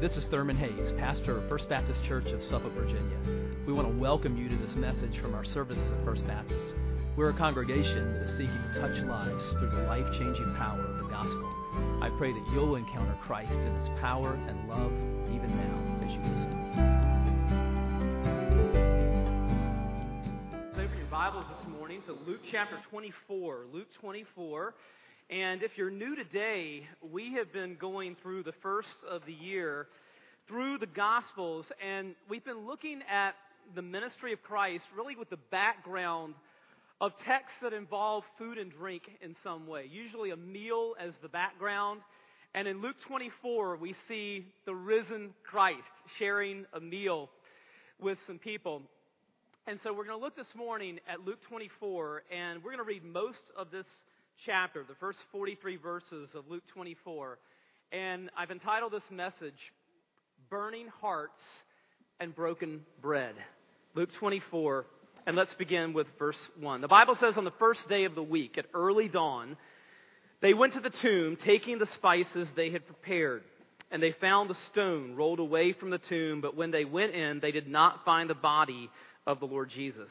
This is Thurman Hayes, pastor of First Baptist Church of Suffolk, Virginia. We want to welcome you to this message from our services at First Baptist. We're a congregation that is seeking to touch lives through the life changing power of the gospel. I pray that you'll encounter Christ in his power and love even now as you listen. Open your Bibles this morning to Luke chapter 24. Luke 24. And if you're new today, we have been going through the first of the year through the Gospels, and we've been looking at the ministry of Christ really with the background of texts that involve food and drink in some way, usually a meal as the background. And in Luke 24, we see the risen Christ sharing a meal with some people. And so we're going to look this morning at Luke 24, and we're going to read most of this chapter, the first 43 verses of Luke 24. And I've entitled this message, Burning Hearts and Broken Bread. Luke 24. And let's begin with verse 1. The Bible says on the first day of the week, at early dawn, they went to the tomb, taking the spices they had prepared. And they found the stone rolled away from the tomb, but when they went in, they did not find the body of the Lord Jesus.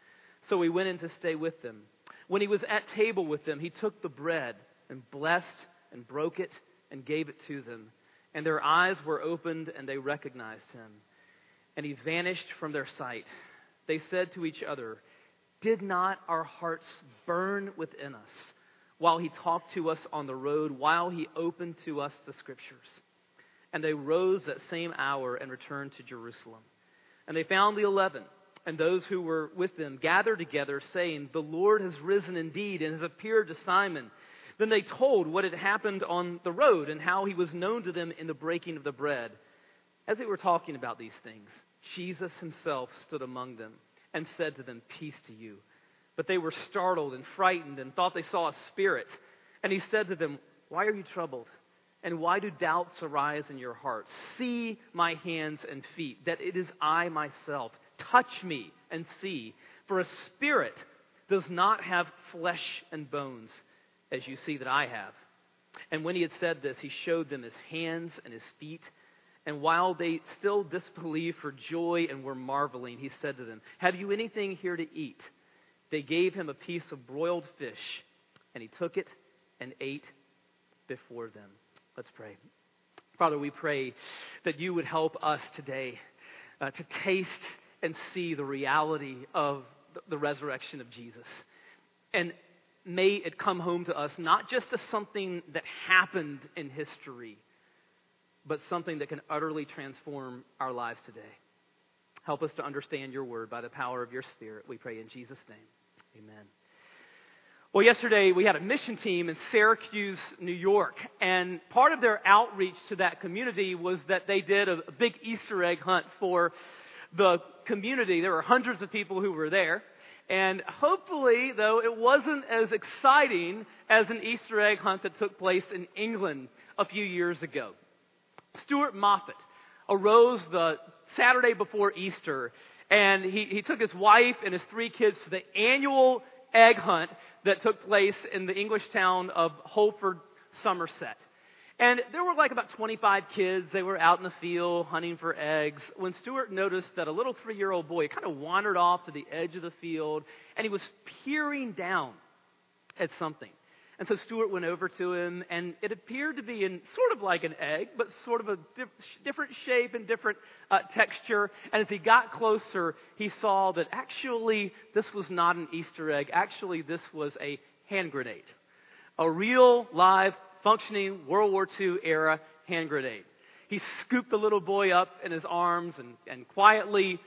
So he went in to stay with them. When he was at table with them, he took the bread and blessed and broke it and gave it to them. And their eyes were opened and they recognized him. And he vanished from their sight. They said to each other, Did not our hearts burn within us while he talked to us on the road, while he opened to us the scriptures? And they rose that same hour and returned to Jerusalem. And they found the eleven and those who were with them gathered together, saying, The Lord has risen indeed and has appeared to Simon. Then they told what had happened on the road and how he was known to them in the breaking of the bread. As they were talking about these things, Jesus himself stood among them and said to them, Peace to you. But they were startled and frightened and thought they saw a spirit. And he said to them, Why are you troubled? And why do doubts arise in your hearts? See my hands and feet, that it is I myself. Touch me and see. For a spirit does not have flesh and bones, as you see that I have. And when he had said this, he showed them his hands and his feet. And while they still disbelieved for joy and were marveling, he said to them, Have you anything here to eat? They gave him a piece of broiled fish, and he took it and ate before them. Let's pray. Father, we pray that you would help us today uh, to taste and see the reality of the resurrection of Jesus. And may it come home to us not just as something that happened in history, but something that can utterly transform our lives today. Help us to understand your word by the power of your spirit. We pray in Jesus' name. Amen. Well, yesterday we had a mission team in Syracuse, New York, and part of their outreach to that community was that they did a, big Easter egg hunt for the community. There were hundreds of people who were there. And hopefully, though, it wasn't as exciting as an Easter egg hunt that took place in England a few years ago. Stuart Moffat arose the Saturday before Easter, and he, he took his wife and his three kids to the annual egg hunt that took place in the English town of Holford, Somerset. And there were like about 25 kids. They were out in the field hunting for eggs when Stuart noticed that a little three year old boy kind of wandered off to the edge of the field and he was peering down at something. And so Stuart went over to him, and it appeared to be in sort of like an egg, but sort of a different shape and different uh, texture. And as he got closer, he saw that actually this was not an Easter egg. Actually, this was a hand grenade. A real, live, functioning World War II era hand grenade. He scooped the little boy up in his arms and, and quietly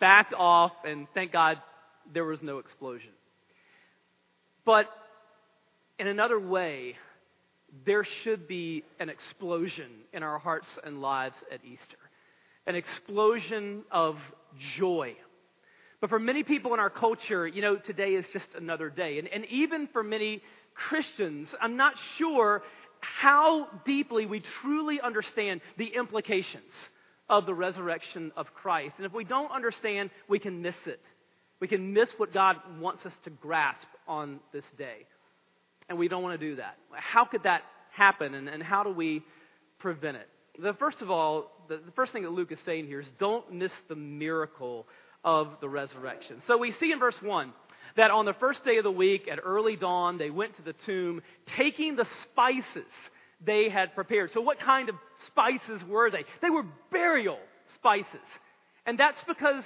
backed off, and thank God there was no explosion. But in another way, there should be an explosion in our hearts and lives at Easter an explosion of joy. But for many people in our culture, you know, today is just another day. And, and even for many Christians, I'm not sure how deeply we truly understand the implications of the resurrection of Christ. And if we don't understand, we can miss it. We can miss what God wants us to grasp on this day. And we don't want to do that. How could that happen, and, and how do we prevent it? The, first of all, the, the first thing that Luke is saying here is don't miss the miracle of the resurrection. So we see in verse 1 that on the first day of the week at early dawn, they went to the tomb taking the spices they had prepared. So, what kind of spices were they? They were burial spices. And that's because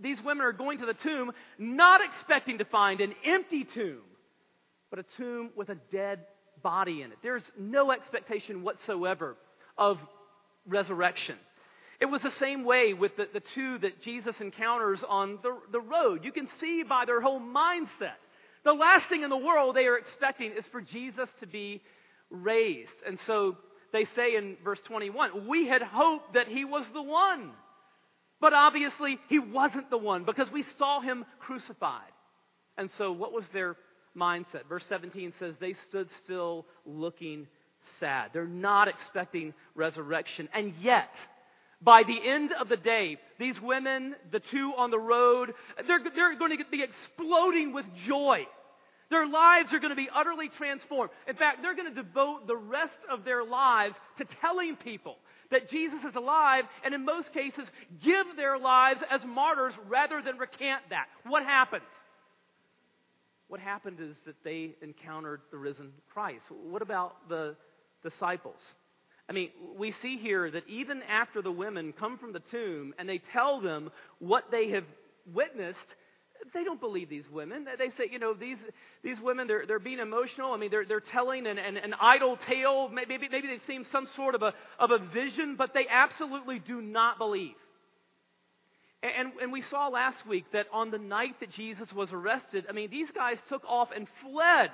these women are going to the tomb not expecting to find an empty tomb, but a tomb with a dead body in it. There's no expectation whatsoever of resurrection. It was the same way with the, the two that Jesus encounters on the, the road. You can see by their whole mindset. The last thing in the world they are expecting is for Jesus to be raised. And so they say in verse 21, we had hoped that he was the one. But obviously, he wasn't the one because we saw him crucified. And so, what was their mindset. Verse 17 says, They stood still looking sad. They're not expecting resurrection. And yet, by the end of the day, these women, the two on the road, they're, they're going to be exploding with joy. Their lives are going to be utterly transformed. In fact, they're going to devote the rest of their lives to telling people that Jesus is alive, and in most cases, give their lives as martyrs rather than recant that. What happened? what happened is that they encountered the risen Christ. What about the disciples? I mean, we see here that even after the women come from the tomb and they tell them what they have witnessed, they don't believe these women. They say, you know, these, these women, they're, they're being emotional. I mean, they're, they're telling an, an, an idle tale. Maybe, maybe they've seen some sort of a, of a vision, but they absolutely do not believe. And, and we saw last week that on the night that Jesus was arrested, I mean, these guys took off and fled.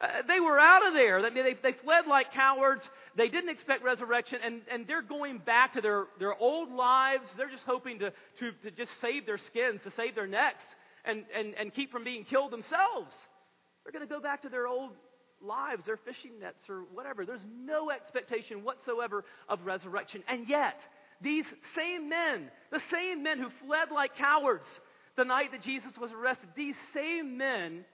Uh, they were out of there. They, they, they, fled like cowards. They didn't expect resurrection, and, and they're going back to their, their old lives. They're just hoping to, to, to just save their skins, to save their necks, and, and, and keep from being killed themselves. They're going to go back to their old lives, their fishing nets, or whatever. There's no expectation whatsoever of resurrection. And yet, these same men, the same men who fled like cowards the night that Jesus was arrested, these same men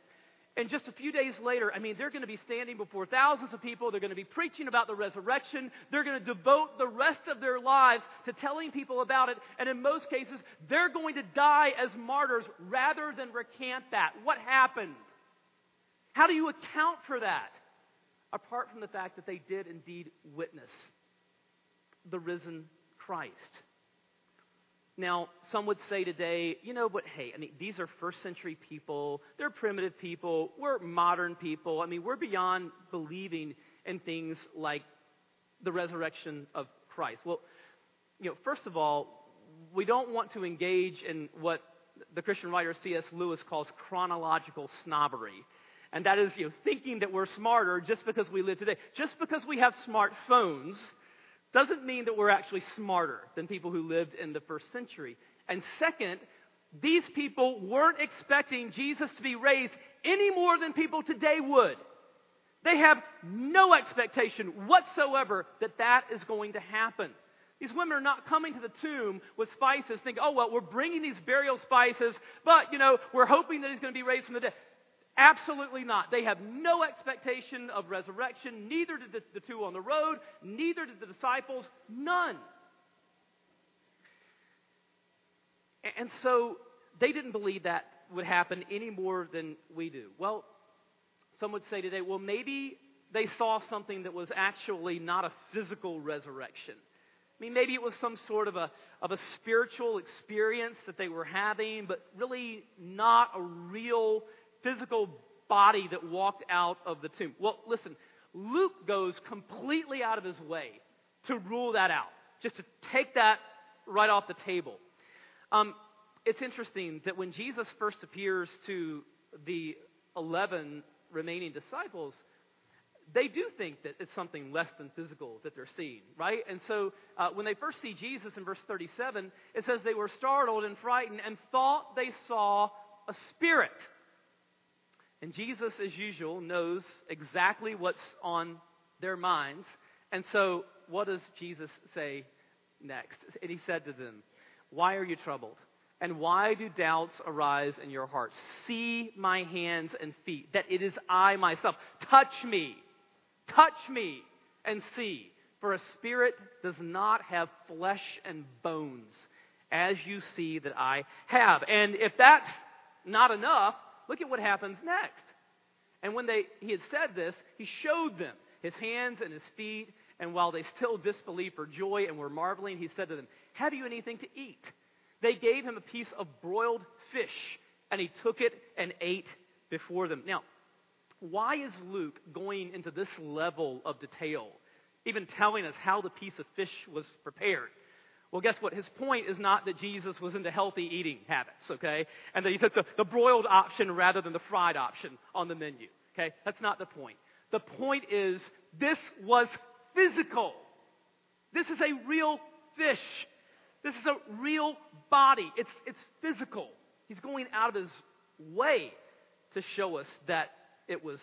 and just a few days later, I mean, they're going to be standing before thousands of people. They're going to be preaching about the resurrection. They're going to devote the rest of their lives to telling people about it. And in most cases, they're going to die as martyrs rather than recant that. What happened? How do you account for that? Apart from the fact that they did indeed witness the risen Christ. Now, some would say today, you know, but hey, I mean, these are first century people. They're primitive people. We're modern people. I mean, we're beyond believing in things like the resurrection of Christ. Well, you know, first of all, we don't want to engage in what the Christian writer C.S. Lewis calls chronological snobbery. And that is, you know, thinking that we're smarter just because we live today. Just because we have smartphones doesn't mean that we're actually smarter than people who lived in the first century. And second, these people weren't expecting Jesus to be raised any more than people today would. They have no expectation whatsoever that that is going to happen. These women are not coming to the tomb with spices, thinking, oh, well, we're bringing these burial spices, but, you know, we're hoping that he's going to be raised from the dead. Absolutely not. They have no expectation of resurrection. Neither did the, the two on the road. Neither did the disciples. None. And so they didn't believe that would happen any more than we do. Well, some would say today, well, maybe they saw something that was actually not a physical resurrection. I mean, maybe it was some sort of a, of a spiritual experience that they were having, but really not a real physical body that walked out of the tomb. Well, listen, Luke goes completely out of his way to rule that out, just to take that right off the table. Um, it's interesting that when Jesus first appears to the 11 remaining disciples, they do think that it's something less than physical that they're seeing, right? And so uh, when they first see Jesus in verse 37, it says they were startled and frightened and thought they saw a spirit. And Jesus, as usual, knows exactly what's on their minds. And so, what does Jesus say next? And he said to them, Why are you troubled? And why do doubts arise in your hearts? See my hands and feet, that it is I myself. Touch me. Touch me and see. For a spirit does not have flesh and bones, as you see that I have. And if that's not enough, Look at what happens next. And when they, he had said this, he showed them his hands and his feet. And while they still disbelieved for joy and were marveling, he said to them, Have you anything to eat? They gave him a piece of broiled fish, and he took it and ate before them. Now, why is Luke going into this level of detail, even telling us how the piece of fish was prepared? Well, guess what? His point is not that Jesus was into healthy eating habits, okay? And that he took the, the broiled option rather than the fried option on the menu, okay? That's not the point. The point is this was physical. This is a real fish. This is a real body. It's, it's physical. He's going out of his way to show us that it was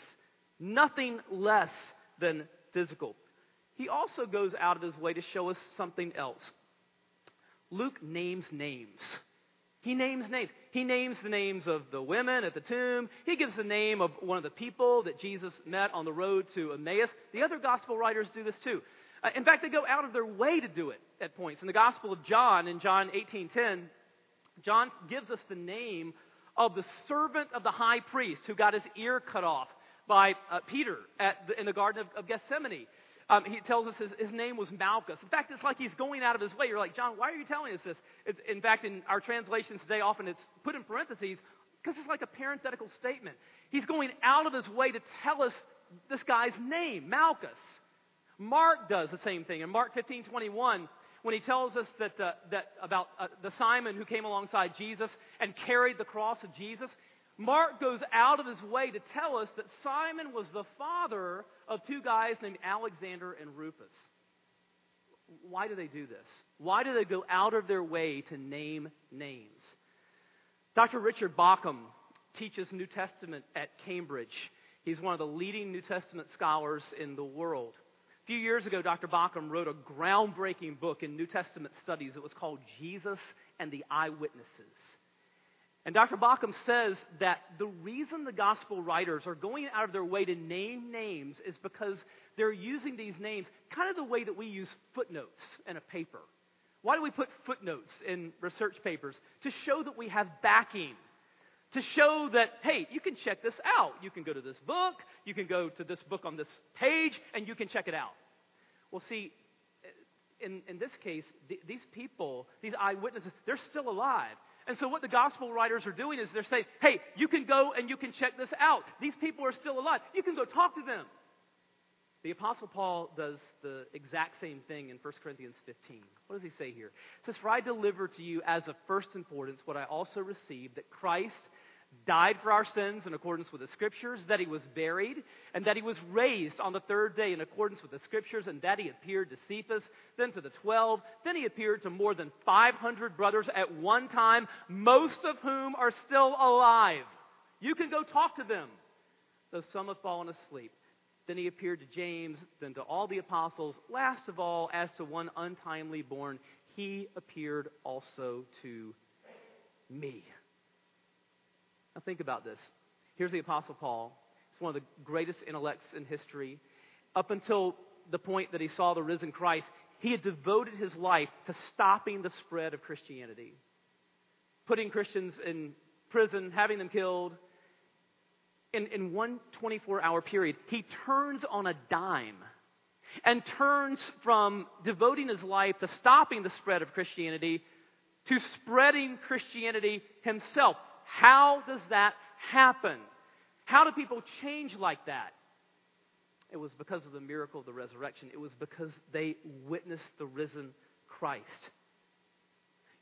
nothing less than physical. He also goes out of his way to show us something else. Luke names names. He names names. He names the names of the women at the tomb. He gives the name of one of the people that Jesus met on the road to Emmaus. The other gospel writers do this too. Uh, in fact, they go out of their way to do it at points. In the Gospel of John, in John 18:10, John gives us the name of the servant of the high priest who got his ear cut off by uh, Peter the, in the Garden of, of Gethsemane. Um, he tells us his, his, name was Malchus. In fact, it's like he's going out of his way. You're like, John, why are you telling us this? It's, in fact, in our translations today, often it's put in parentheses because it's like a parenthetical statement. He's going out of his way to tell us this guy's name, Malchus. Mark does the same thing. In Mark 15 21, when he tells us that, uh, that about uh, the Simon who came alongside Jesus and carried the cross of Jesus, Mark goes out of his way to tell us that Simon was the father of two guys named Alexander and Rufus. Why do they do this? Why do they go out of their way to name names? Dr. Richard Bauckham teaches New Testament at Cambridge. He's one of the leading New Testament scholars in the world. A few years ago, Dr. Bauckham wrote a groundbreaking book in New Testament studies. It was called Jesus and the Eyewitnesses. And Dr. Bauckham says that the reason the gospel writers are going out of their way to name names is because they're using these names kind of the way that we use footnotes in a paper. Why do we put footnotes in research papers? To show that we have backing. To show that, hey, you can check this out. You can go to this book, you can go to this book on this page, and you can check it out. Well, see, in, in this case, th- these people, these eyewitnesses, they're still alive. And so what the gospel writers are doing is they're saying, hey, you can go and you can check this out. These people are still alive. You can go talk to them. The Apostle Paul does the exact same thing in 1 Corinthians 15. What does he say here? It says, For I deliver to you as of first importance what I also received, that Christ died for our sins in accordance with the Scriptures, that he was buried, and that he was raised on the third day in accordance with the Scriptures, and that he appeared to Cephas, then to the twelve, then he appeared to more than 500 brothers at one time, most of whom are still alive. You can go talk to them, though some have fallen asleep. Then he appeared to James, then to all the apostles. Last of all, as to one untimely born, he appeared also to me. Now, think about this. Here's the Apostle Paul. He's one of the greatest intellects in history. Up until the point that he saw the risen Christ, he had devoted his life to stopping the spread of Christianity, putting Christians in prison, having them killed. In, in one 24 hour period, he turns on a dime and turns from devoting his life to stopping the spread of Christianity to spreading Christianity himself. How does that happen? How do people change like that? It was because of the miracle of the resurrection. It was because they witnessed the risen Christ.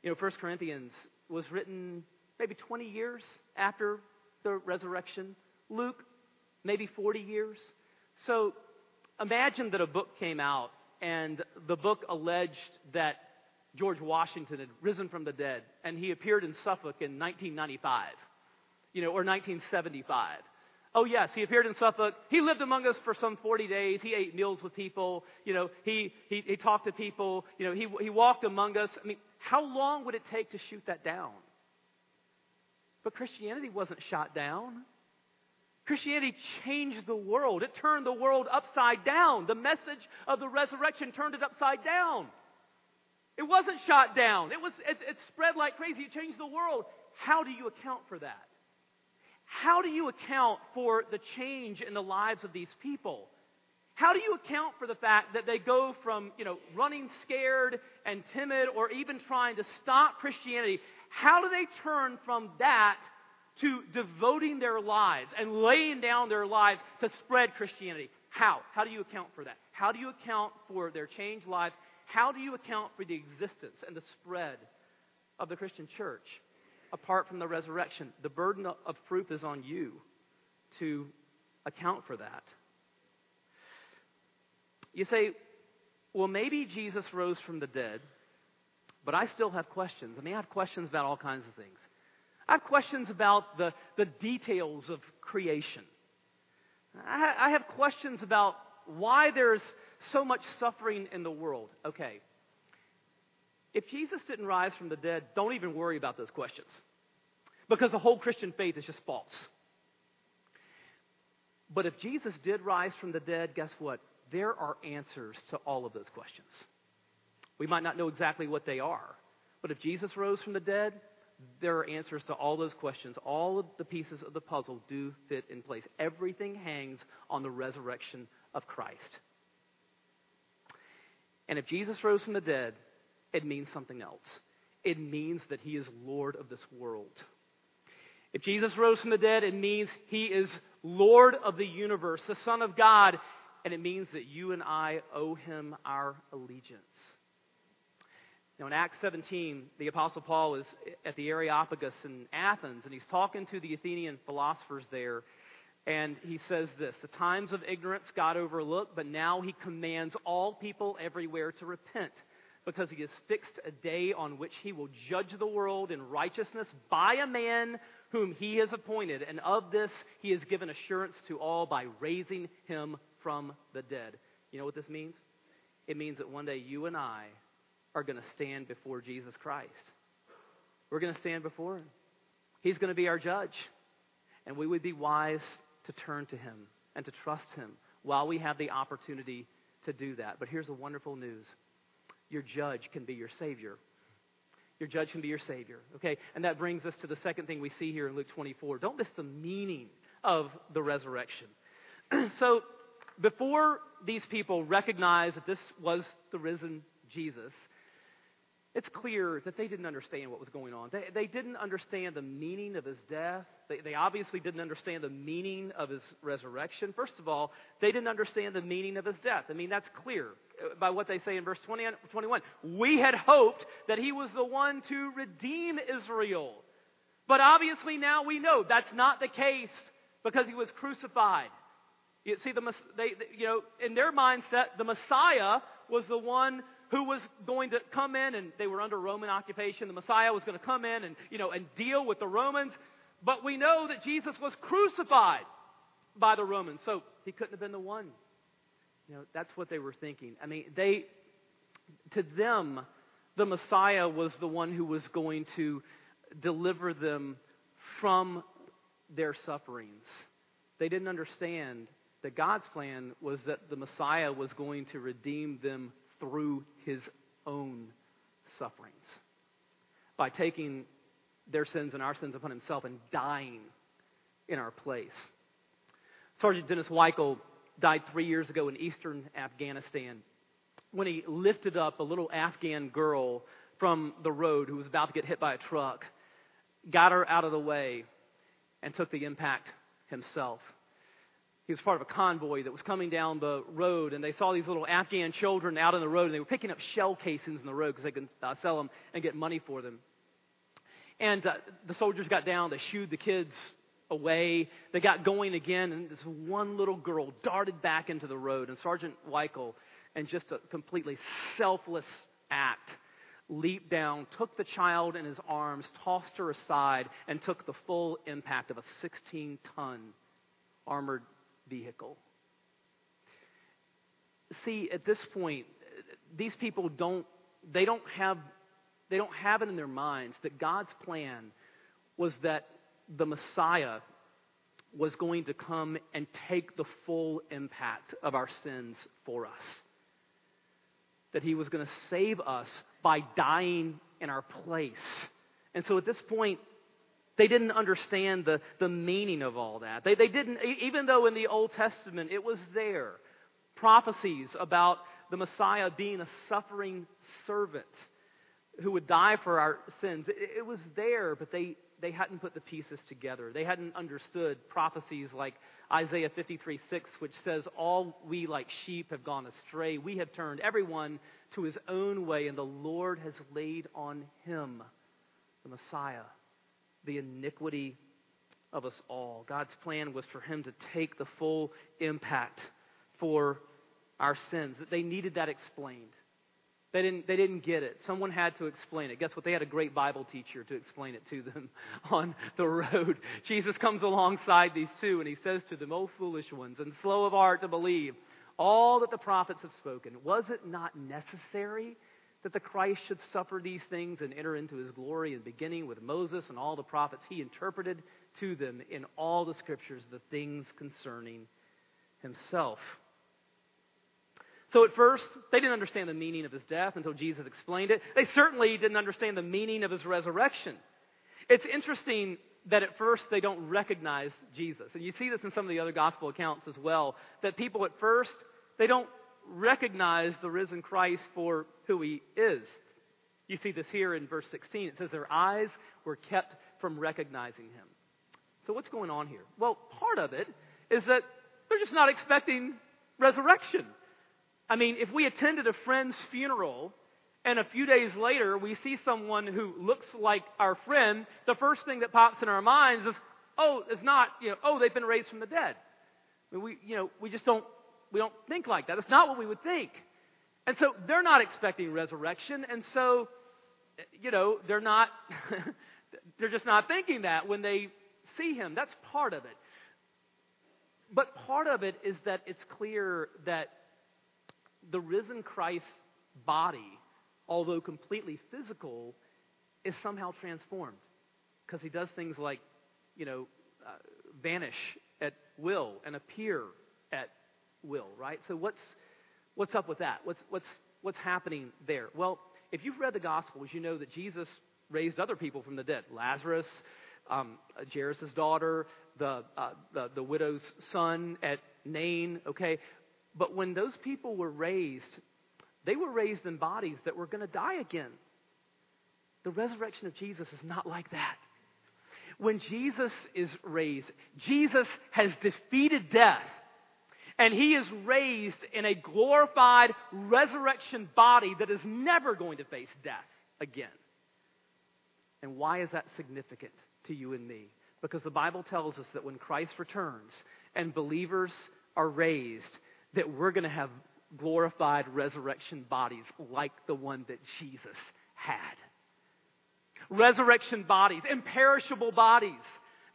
You know, 1 Corinthians was written maybe 20 years after the resurrection. Luke, maybe 40 years. So imagine that a book came out and the book alleged that George Washington had risen from the dead, and he appeared in Suffolk in 1995, you know, or 1975. Oh, yes, he appeared in Suffolk. He lived among us for some 40 days. He ate meals with people. You know, he, he, he talked to people. You know, he, he walked among us. I mean, how long would it take to shoot that down? But Christianity wasn't shot down. Christianity changed the world. It turned the world upside down. The message of the resurrection turned it upside down. It wasn't shot down. It was it, it spread like crazy. It changed the world. How do you account for that? How do you account for the change in the lives of these people? How do you account for the fact that they go from, you know, running scared and timid or even trying to stop Christianity? How do they turn from that to devoting their lives and laying down their lives to spread Christianity? How? How do you account for that? How do you account for their changed lives? How do you account for the existence and the spread of the Christian church apart from the resurrection? The burden of proof is on you to account for that. You say, well, maybe Jesus rose from the dead, but I still have questions. I mean, I have questions about all kinds of things. I have questions about the, the details of creation. I, I have questions about why there's so much suffering in the world. Okay. If Jesus didn't rise from the dead, don't even worry about those questions. Because the whole Christian faith is just false. But if Jesus did rise from the dead, guess what? There are answers to all of those questions. We might not know exactly what they are, but if Jesus rose from the dead, there are answers to all those questions. All of the pieces of the puzzle do fit in place. Everything hangs on the resurrection of Christ. And if Jesus rose from the dead, it means something else. It means that he is Lord of this world. If Jesus rose from the dead, it means he is Lord of the universe, the Son of God, and it means that you and I owe him our allegiance. Now, in Acts 17, the Apostle Paul is at the Areopagus in Athens, and he's talking to the Athenian philosophers there. And he says this The times of ignorance God overlooked, but now he commands all people everywhere to repent. because he has fixed a day on which he will judge the world in righteousness by a man whom he has appointed. And of this he has given assurance to all by raising him from the dead. You know what this means? It means that one day you and I are going to stand before Jesus Christ. We're going to stand before him. He's going to be our judge. And we would be wise to turn to him and to trust him while we have the opportunity to do that. But here's the wonderful news your judge can be your Savior. Your judge can be your Savior. Okay? And that brings us to the second thing we see here in Luke 24. Don't miss the meaning of the resurrection. so, before these people recognized that this was the risen Jesus, it's clear that they didn't understand what was going on. They, they didn't understand the meaning of his death. They, they obviously didn't understand the meaning of his resurrection. First of all, they didn't understand the meaning of his death. I mean, that's clear uh, by what they say in verse 20, 21. We had hoped that he was the one to redeem Israel. But obviously now we know that's not the case because he was crucified. You see, the, they, you know, in their mindset, the Messiah was the one who was going to come in and they were under Roman occupation. The Messiah was going to come in and, you know, and deal with the Romans. But we know that Jesus was crucified by the Romans. So he couldn't have been the one. You know, that's what they were thinking. I mean, they, to them, the Messiah was the one who was going to deliver them from their sufferings. They didn't understand that God's plan was that the Messiah was going to redeem them through his own sufferings by taking their sins and our sins upon himself and dying in our place. Sergeant Dennis Weichel died three years ago in eastern Afghanistan when he lifted up a little Afghan girl from the road who was about to get hit by a truck, got her out of the way, and took the impact himself he was part of a convoy that was coming down the road, and they saw these little Afghan children out on the road, and they were picking up shell casings in the road because they could uh, sell them and get money for them. And uh, the soldiers got down, they shooed the kids away. They got going again, and this one little girl darted back into the road, and Sergeant Weichel, in just a completely selfless act, leaped down, took the child in his arms, tossed her aside, and took the full impact of a 16 ton armored vehicle. See, at this point, these people don't, they don't have, they don't have it in their minds that God's plan was that the Messiah was going to come and take the full impact of our sins for us. That he was going to save us by dying in our place. And so at this point, they didn't understand the, the meaning of all that. They, they didn't, even though in the Old Testament it was there, prophecies about the Messiah being a suffering servant who would die for our sins. It, it was there, but they, they hadn't put the pieces together. They hadn't understood prophecies like Isaiah 53 6, which says, All we like sheep have gone astray. We have turned everyone to his own way, and the Lord has laid on him, the Messiah, the iniquity of us all. God's plan was for him to take the full impact for our sins. That they needed that explained. They didn't, they didn't get it. Someone had to explain it. Guess what? They had a great Bible teacher to explain it to them on the road. Jesus comes alongside these two and he says to them, O foolish ones, and slow of heart to believe all that the prophets have spoken. Was it not necessary that the Christ should suffer these things and enter into his glory. And beginning with Moses and all the prophets, he interpreted to them in all the scriptures the things concerning himself. So at first, they didn't understand the meaning of his death until Jesus explained it. They certainly didn't understand the meaning of his resurrection. It's interesting that at first they don't recognize Jesus. And you see this in some of the other gospel accounts as well, that people at first, they don't recognize the risen Christ for who he is. You see this here in verse 16. It says their eyes were kept from recognizing him. So what's going on here? Well, part of it is that they're just not expecting resurrection. I mean, if we attended a friend's funeral and a few days later we see someone who looks like our friend, the first thing that pops in our minds is, oh, it's not, you know, oh, they've been raised from the dead. I mean, we, you know, we just don't we don't think like that. That's not what we would think. And so they're not expecting resurrection, and so, you know, they're not, they're just not thinking that when they see him. That's part of it. But part of it is that it's clear that the risen Christ's body, although completely physical, is somehow transformed because he does things like, you know, uh, vanish at will and appear at will, right? So what's what's up with that? What's what's what's happening there? Well, if you've read the Gospels, you know that Jesus raised other people from the dead. Lazarus, um, Jairus' daughter, the, uh, the the widow's son at Nain. Okay, but when those people were raised, they were raised in bodies that were going to die again. The resurrection of Jesus is not like that. When Jesus is raised, Jesus has defeated death and he is raised in a glorified resurrection body that is never going to face death again. And why is that significant to you and me? Because the Bible tells us that when Christ returns and believers are raised, that we're going to have glorified resurrection bodies like the one that Jesus had. Resurrection bodies, imperishable bodies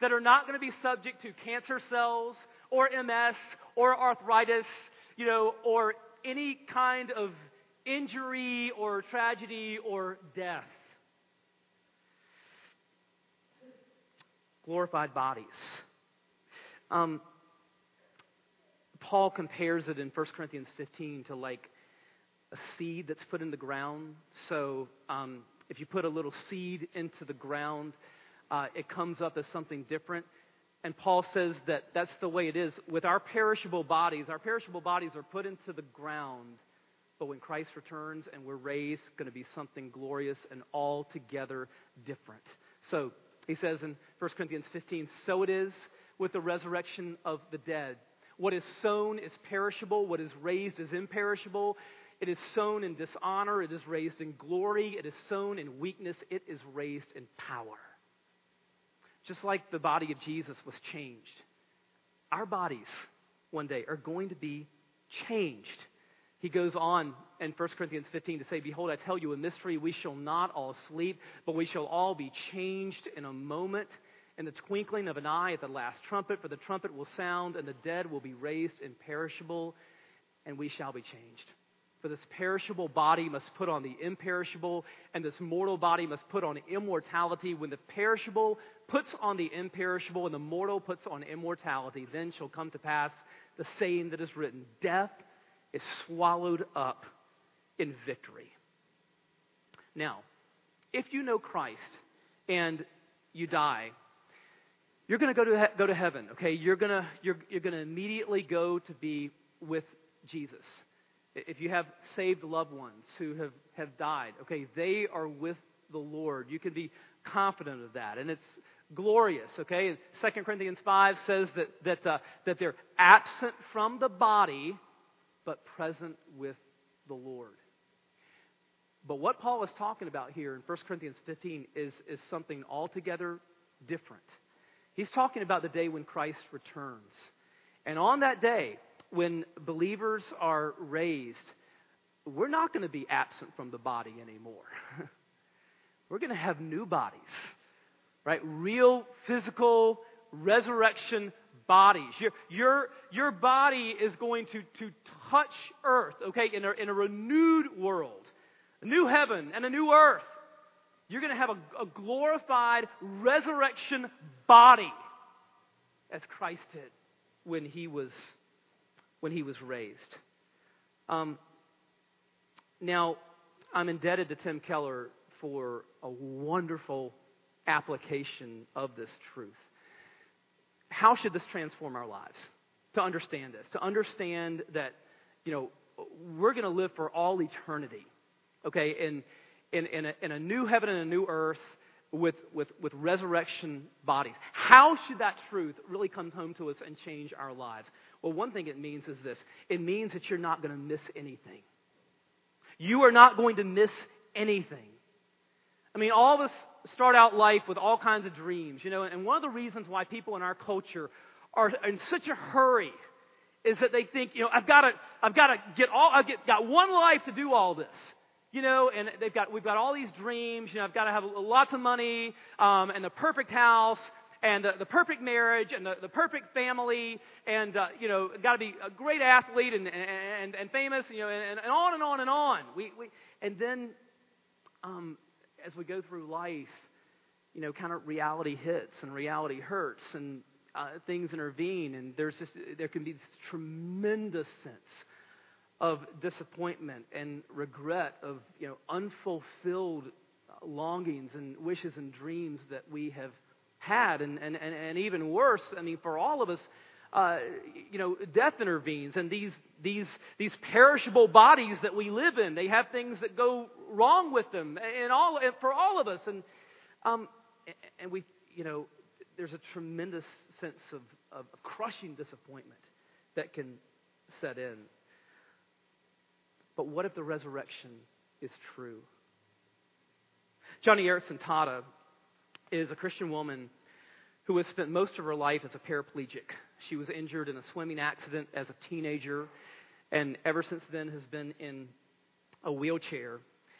that are not going to be subject to cancer cells or MS or arthritis, you know, or any kind of injury or tragedy or death. Glorified bodies. Um, Paul compares it in 1 Corinthians 15 to like a seed that's put in the ground. So um, if you put a little seed into the ground, uh, it comes up as something different. And Paul says that that's the way it is with our perishable bodies. Our perishable bodies are put into the ground, but when Christ returns and we're raised, it's going to be something glorious and altogether different. So he says in 1 Corinthians 15, so it is with the resurrection of the dead. What is sown is perishable, what is raised is imperishable. It is sown in dishonor, it is raised in glory, it is sown in weakness, it is raised in power just like the body of Jesus was changed, our bodies one day are going to be changed. He goes on in 1 Corinthians 15 to say, Behold, I tell you a mystery. We shall not all sleep, but we shall all be changed in a moment, in the twinkling of an eye at the last trumpet. For the trumpet will sound, and the dead will be raised imperishable, and we shall be changed. For this perishable body must put on the imperishable, and this mortal body must put on immortality. When the perishable puts on the imperishable, and the mortal puts on immortality, then shall come to pass the saying that is written Death is swallowed up in victory. Now, if you know Christ and you die, you're going to go to go to heaven. Okay, you're going to you're, you're going to immediately go to be with Jesus. If you have saved loved ones who have, have died, okay, they are with the Lord. You can be confident of that. And it's glorious, okay? 2 Corinthians 5 says that, that, uh, that they're absent from the body, but present with the Lord. But what Paul is talking about here in 1 Corinthians 15 is, is something altogether different. He's talking about the day when Christ returns. And on that day, when believers are raised, we're not going to be absent from the body anymore. we're going to have new bodies, right? Real physical resurrection bodies. Your, your, your body is going to, to touch earth, okay, in a, in a renewed world, a new heaven and a new earth. You're going to have a, a glorified resurrection body as Christ did when he was when he was raised. Um, now, I'm indebted to Tim Keller for a wonderful application of this truth. How should this transform our lives? To understand this, to understand that, you know, we're going to live for all eternity, okay, in, in, in, a, in a new heaven and a new earth with, with, with resurrection bodies. How should that truth really come home to us and change our lives? Well, one thing it means is this it means that you're not going to miss anything. You are not going to miss anything. I mean, all of us start out life with all kinds of dreams, you know, and one of the reasons why people in our culture are in such a hurry is that they think, you know, I've got to, I've got to get all, I've get, got one life to do all this. You know, and they've got, we've got all these dreams. You know, I've got to have lots of money, um, and the perfect house, and the, the perfect marriage, and the, the perfect family, and, uh, you know, got to be a great athlete and, and, and famous, you know, and, and on and on and on. We, we, and then, um, as we go through life, you know, kind of reality hits and reality hurts and uh, things intervene, and there's just, there can be this tremendous sense of disappointment and regret of you know unfulfilled longings and wishes and dreams that we have had and, and, and, and even worse i mean for all of us uh, you know death intervenes and these these these perishable bodies that we live in they have things that go wrong with them and all and for all of us and um and we you know there's a tremendous sense of, of crushing disappointment that can set in but what if the resurrection is true? Joni Eareckson Tada is a Christian woman who has spent most of her life as a paraplegic. She was injured in a swimming accident as a teenager, and ever since then has been in a wheelchair.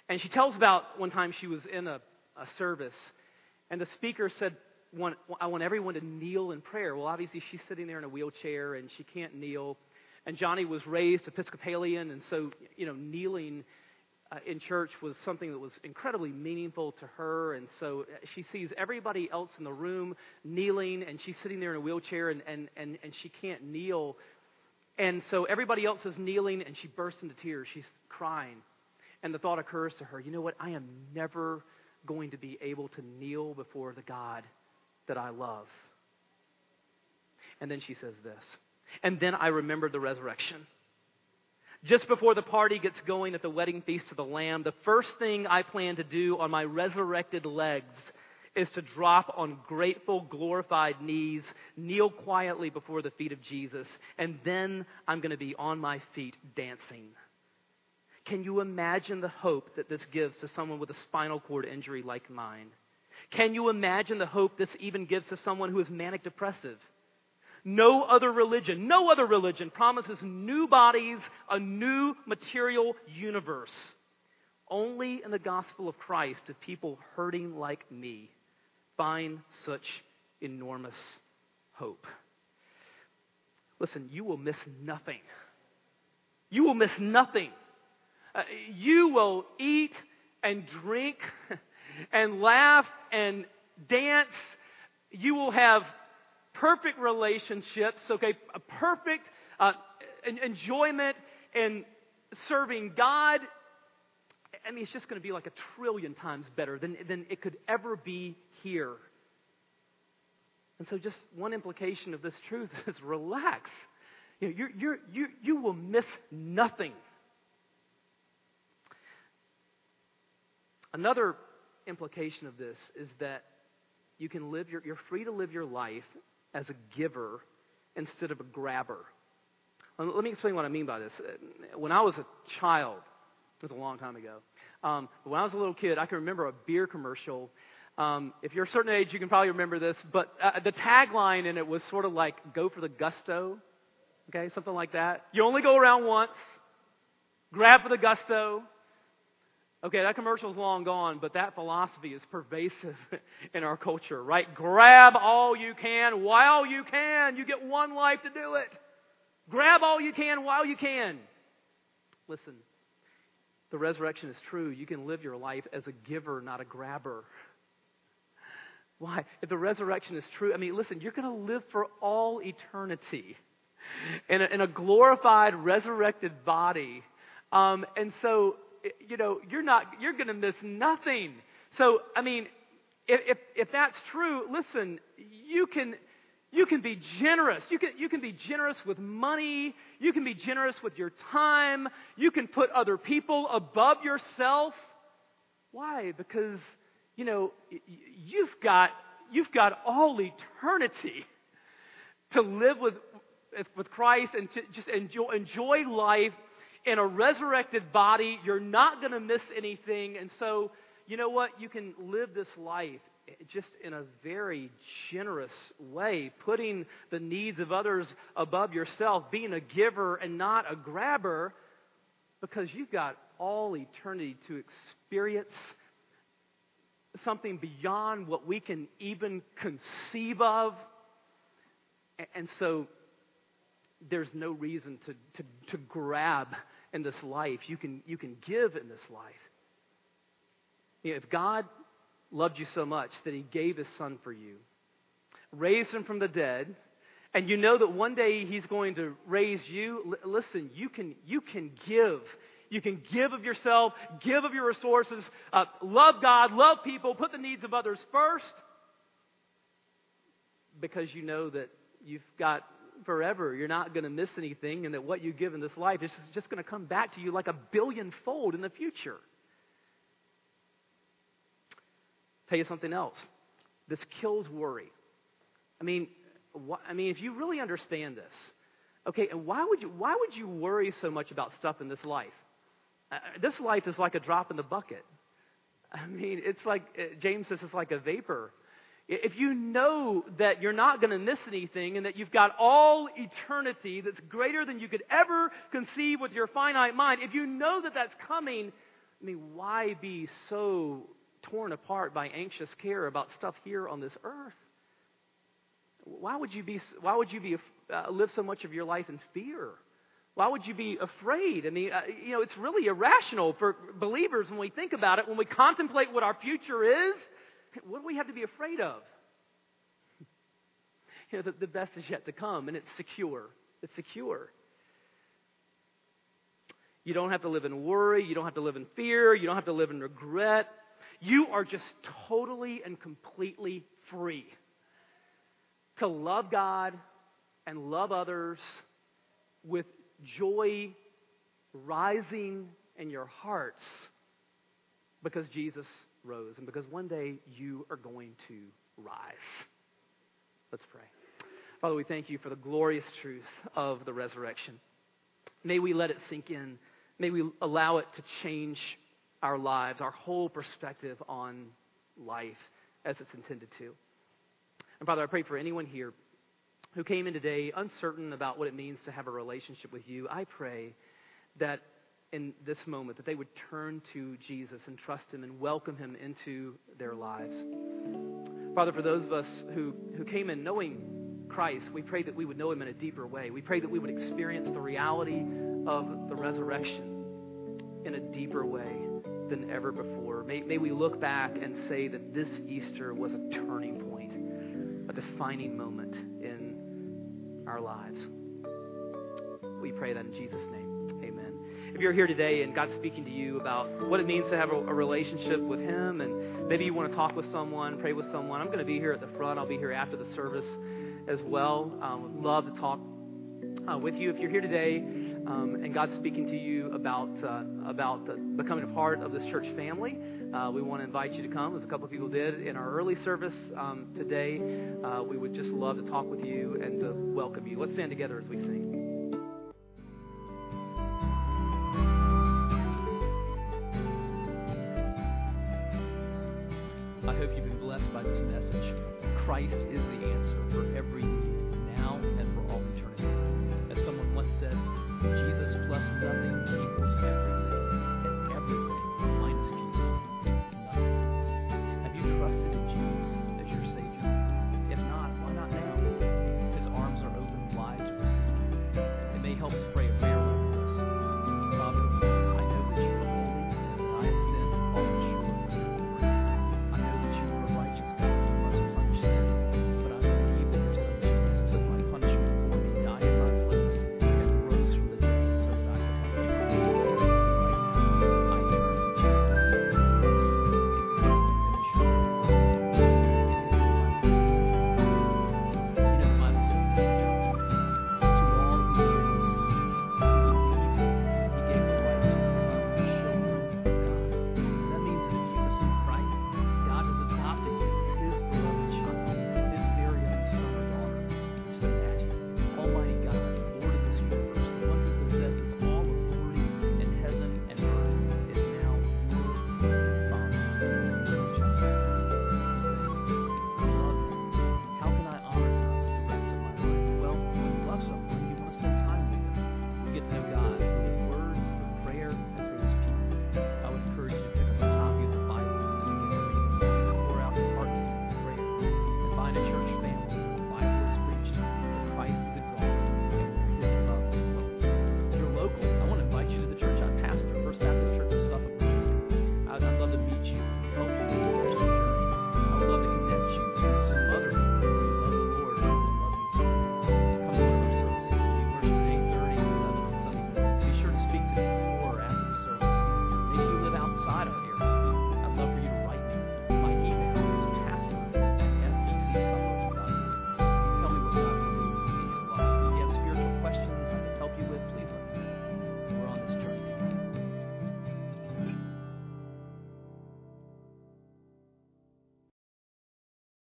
And she tells about one time she was in a, a service, and the speaker said, I want everyone to kneel in prayer. Well, obviously, she's sitting there in a wheelchair and she can't kneel. And Joni was raised Episcopalian, and so, you know, kneeling uh, in church was something that was incredibly meaningful to her. And so uh, she sees everybody else in the room kneeling, and she's sitting there in a wheelchair, and, and, and, and she can't kneel. And so everybody else is kneeling, and she bursts into tears. She's crying. And the thought occurs to her you know what? I am never going to be able to kneel before the God that I love. And then she says this. And then I remembered the resurrection. Just before the party gets going at the wedding feast of the Lamb, the first thing I plan to do on my resurrected legs is to drop on grateful, glorified knees, kneel quietly before the feet of Jesus, and then I'm going to be on my feet dancing. Can you imagine the hope that this gives to someone with a spinal cord injury like mine? Can you imagine the hope this even gives to someone who is manic depressive? No other religion, no other religion promises new bodies, a new material universe. Only in the gospel of Christ do people hurting like me find such enormous hope. Listen, you will miss nothing. You will miss nothing. Uh, you will eat and drink and laugh and dance. You will have perfect relationships, okay, a perfect uh, enjoyment in serving God. I mean, it's just going to be like a trillion times better than, than it could ever be here. And so, just one implication of this truth is relax. You, know, you're, you're, you, you will miss nothing. Another implication of this is that you can live your, you're free to live your life as a giver instead of a grabber. Let me explain what I mean by this. When I was a child, it was a long time ago, um, when I was a little kid, I can remember a beer commercial. Um, if you're a certain age, you can probably remember this, but uh, the tagline in it was sort of like, go for the gusto. Okay, something like that. You only go around once. Grab for the gusto. Okay, that commercial's long gone, but that philosophy is pervasive in our culture, right? Grab all you can while you can. You get one life to do it. Grab all you can while you can. Listen, the resurrection is true. You can live your life as a giver, not a grabber. Why? If the resurrection is true, I mean, listen, you're going to live for all eternity in a, in a glorified, resurrected body. Um, and so you know, you're not, you're going to miss nothing. So, I mean, if, if, if that's true, listen, you can, you can be generous. You can, you can be generous with money. You can be generous with your time. You can put other people above yourself. Why? Because, you know, you've got, you've got all eternity to live with, with Christ and to just enjoy, enjoy life in a resurrected body. You're not going to miss anything. And so, you know what? You can live this life just in a very generous way, putting the needs of others above yourself, being a giver and not a grabber, because you've got all eternity to experience something beyond what we can even conceive of. And so there's no reason to, to, to grab in this life. You can, you can give in this life. You know, if God loved you so much that he gave his son for you, raised him from the dead, and you know that one day he's going to raise you, L- listen, you can, you can give. You can give of yourself, give of your resources, uh, love God, love people, put the needs of others first, because you know that you've got forever. You're not going to miss anything, and that what you give in this life is just going to come back to you like a billion fold in the future. Tell you something else. This kills worry. I mean, wh- I mean, if you really understand this, okay, and why would you why would you worry so much about stuff in this life? Uh, this life is like a drop in the bucket. I mean, it's like uh, James says, it's like a vapor. If you know that you're not going to miss anything and that you've got all eternity that's greater than you could ever conceive with your finite mind, if you know that that's coming, I mean, why be so torn apart by anxious care about stuff here on this earth? Why would you be? Why would you be uh, live so much of your life in fear? Why would you be afraid? I mean, uh, you know, it's really irrational for believers when we think about it. When we contemplate what our future is, what do we have to be afraid of? You know, the, the best is yet to come, and it's secure. It's secure. You don't have to live in worry. You don't have to live in fear. You don't have to live in regret. You are just totally and completely free to love God and love others with joy rising in your hearts because Jesus rose and because one day you are going to rise. Let's pray. Father, we thank you for the glorious truth of the resurrection. May we let it sink in. May we allow it to change our lives, our whole perspective on life as it's intended to. And Father, I pray for anyone here who came in today uncertain about what it means to have a relationship with you. I pray that in this moment that they would turn to Jesus and trust him and welcome him into their lives. Father, for those of us who, who came in knowing Christ, we pray that we would know him in a deeper way. We pray that we would experience the reality of the resurrection in a deeper way than ever before. May, may we look back and say that this Easter was a turning point, a defining moment in our lives. We pray that in Jesus' name. If you're here today and God's speaking to you about what it means to have a, a relationship with Him, and maybe you want to talk with someone, pray with someone, I'm going to be here at the front. I'll be here after the service as well. Um, would love to talk uh, with you. If you're here today um, and God's speaking to you about uh, about the, becoming a part of this church family, uh, we want to invite you to come, as a couple of people did in our early service um, today. Uh, we would just love to talk with you and to welcome you. Let's stand together as we sing. This message. Christ is the answer for every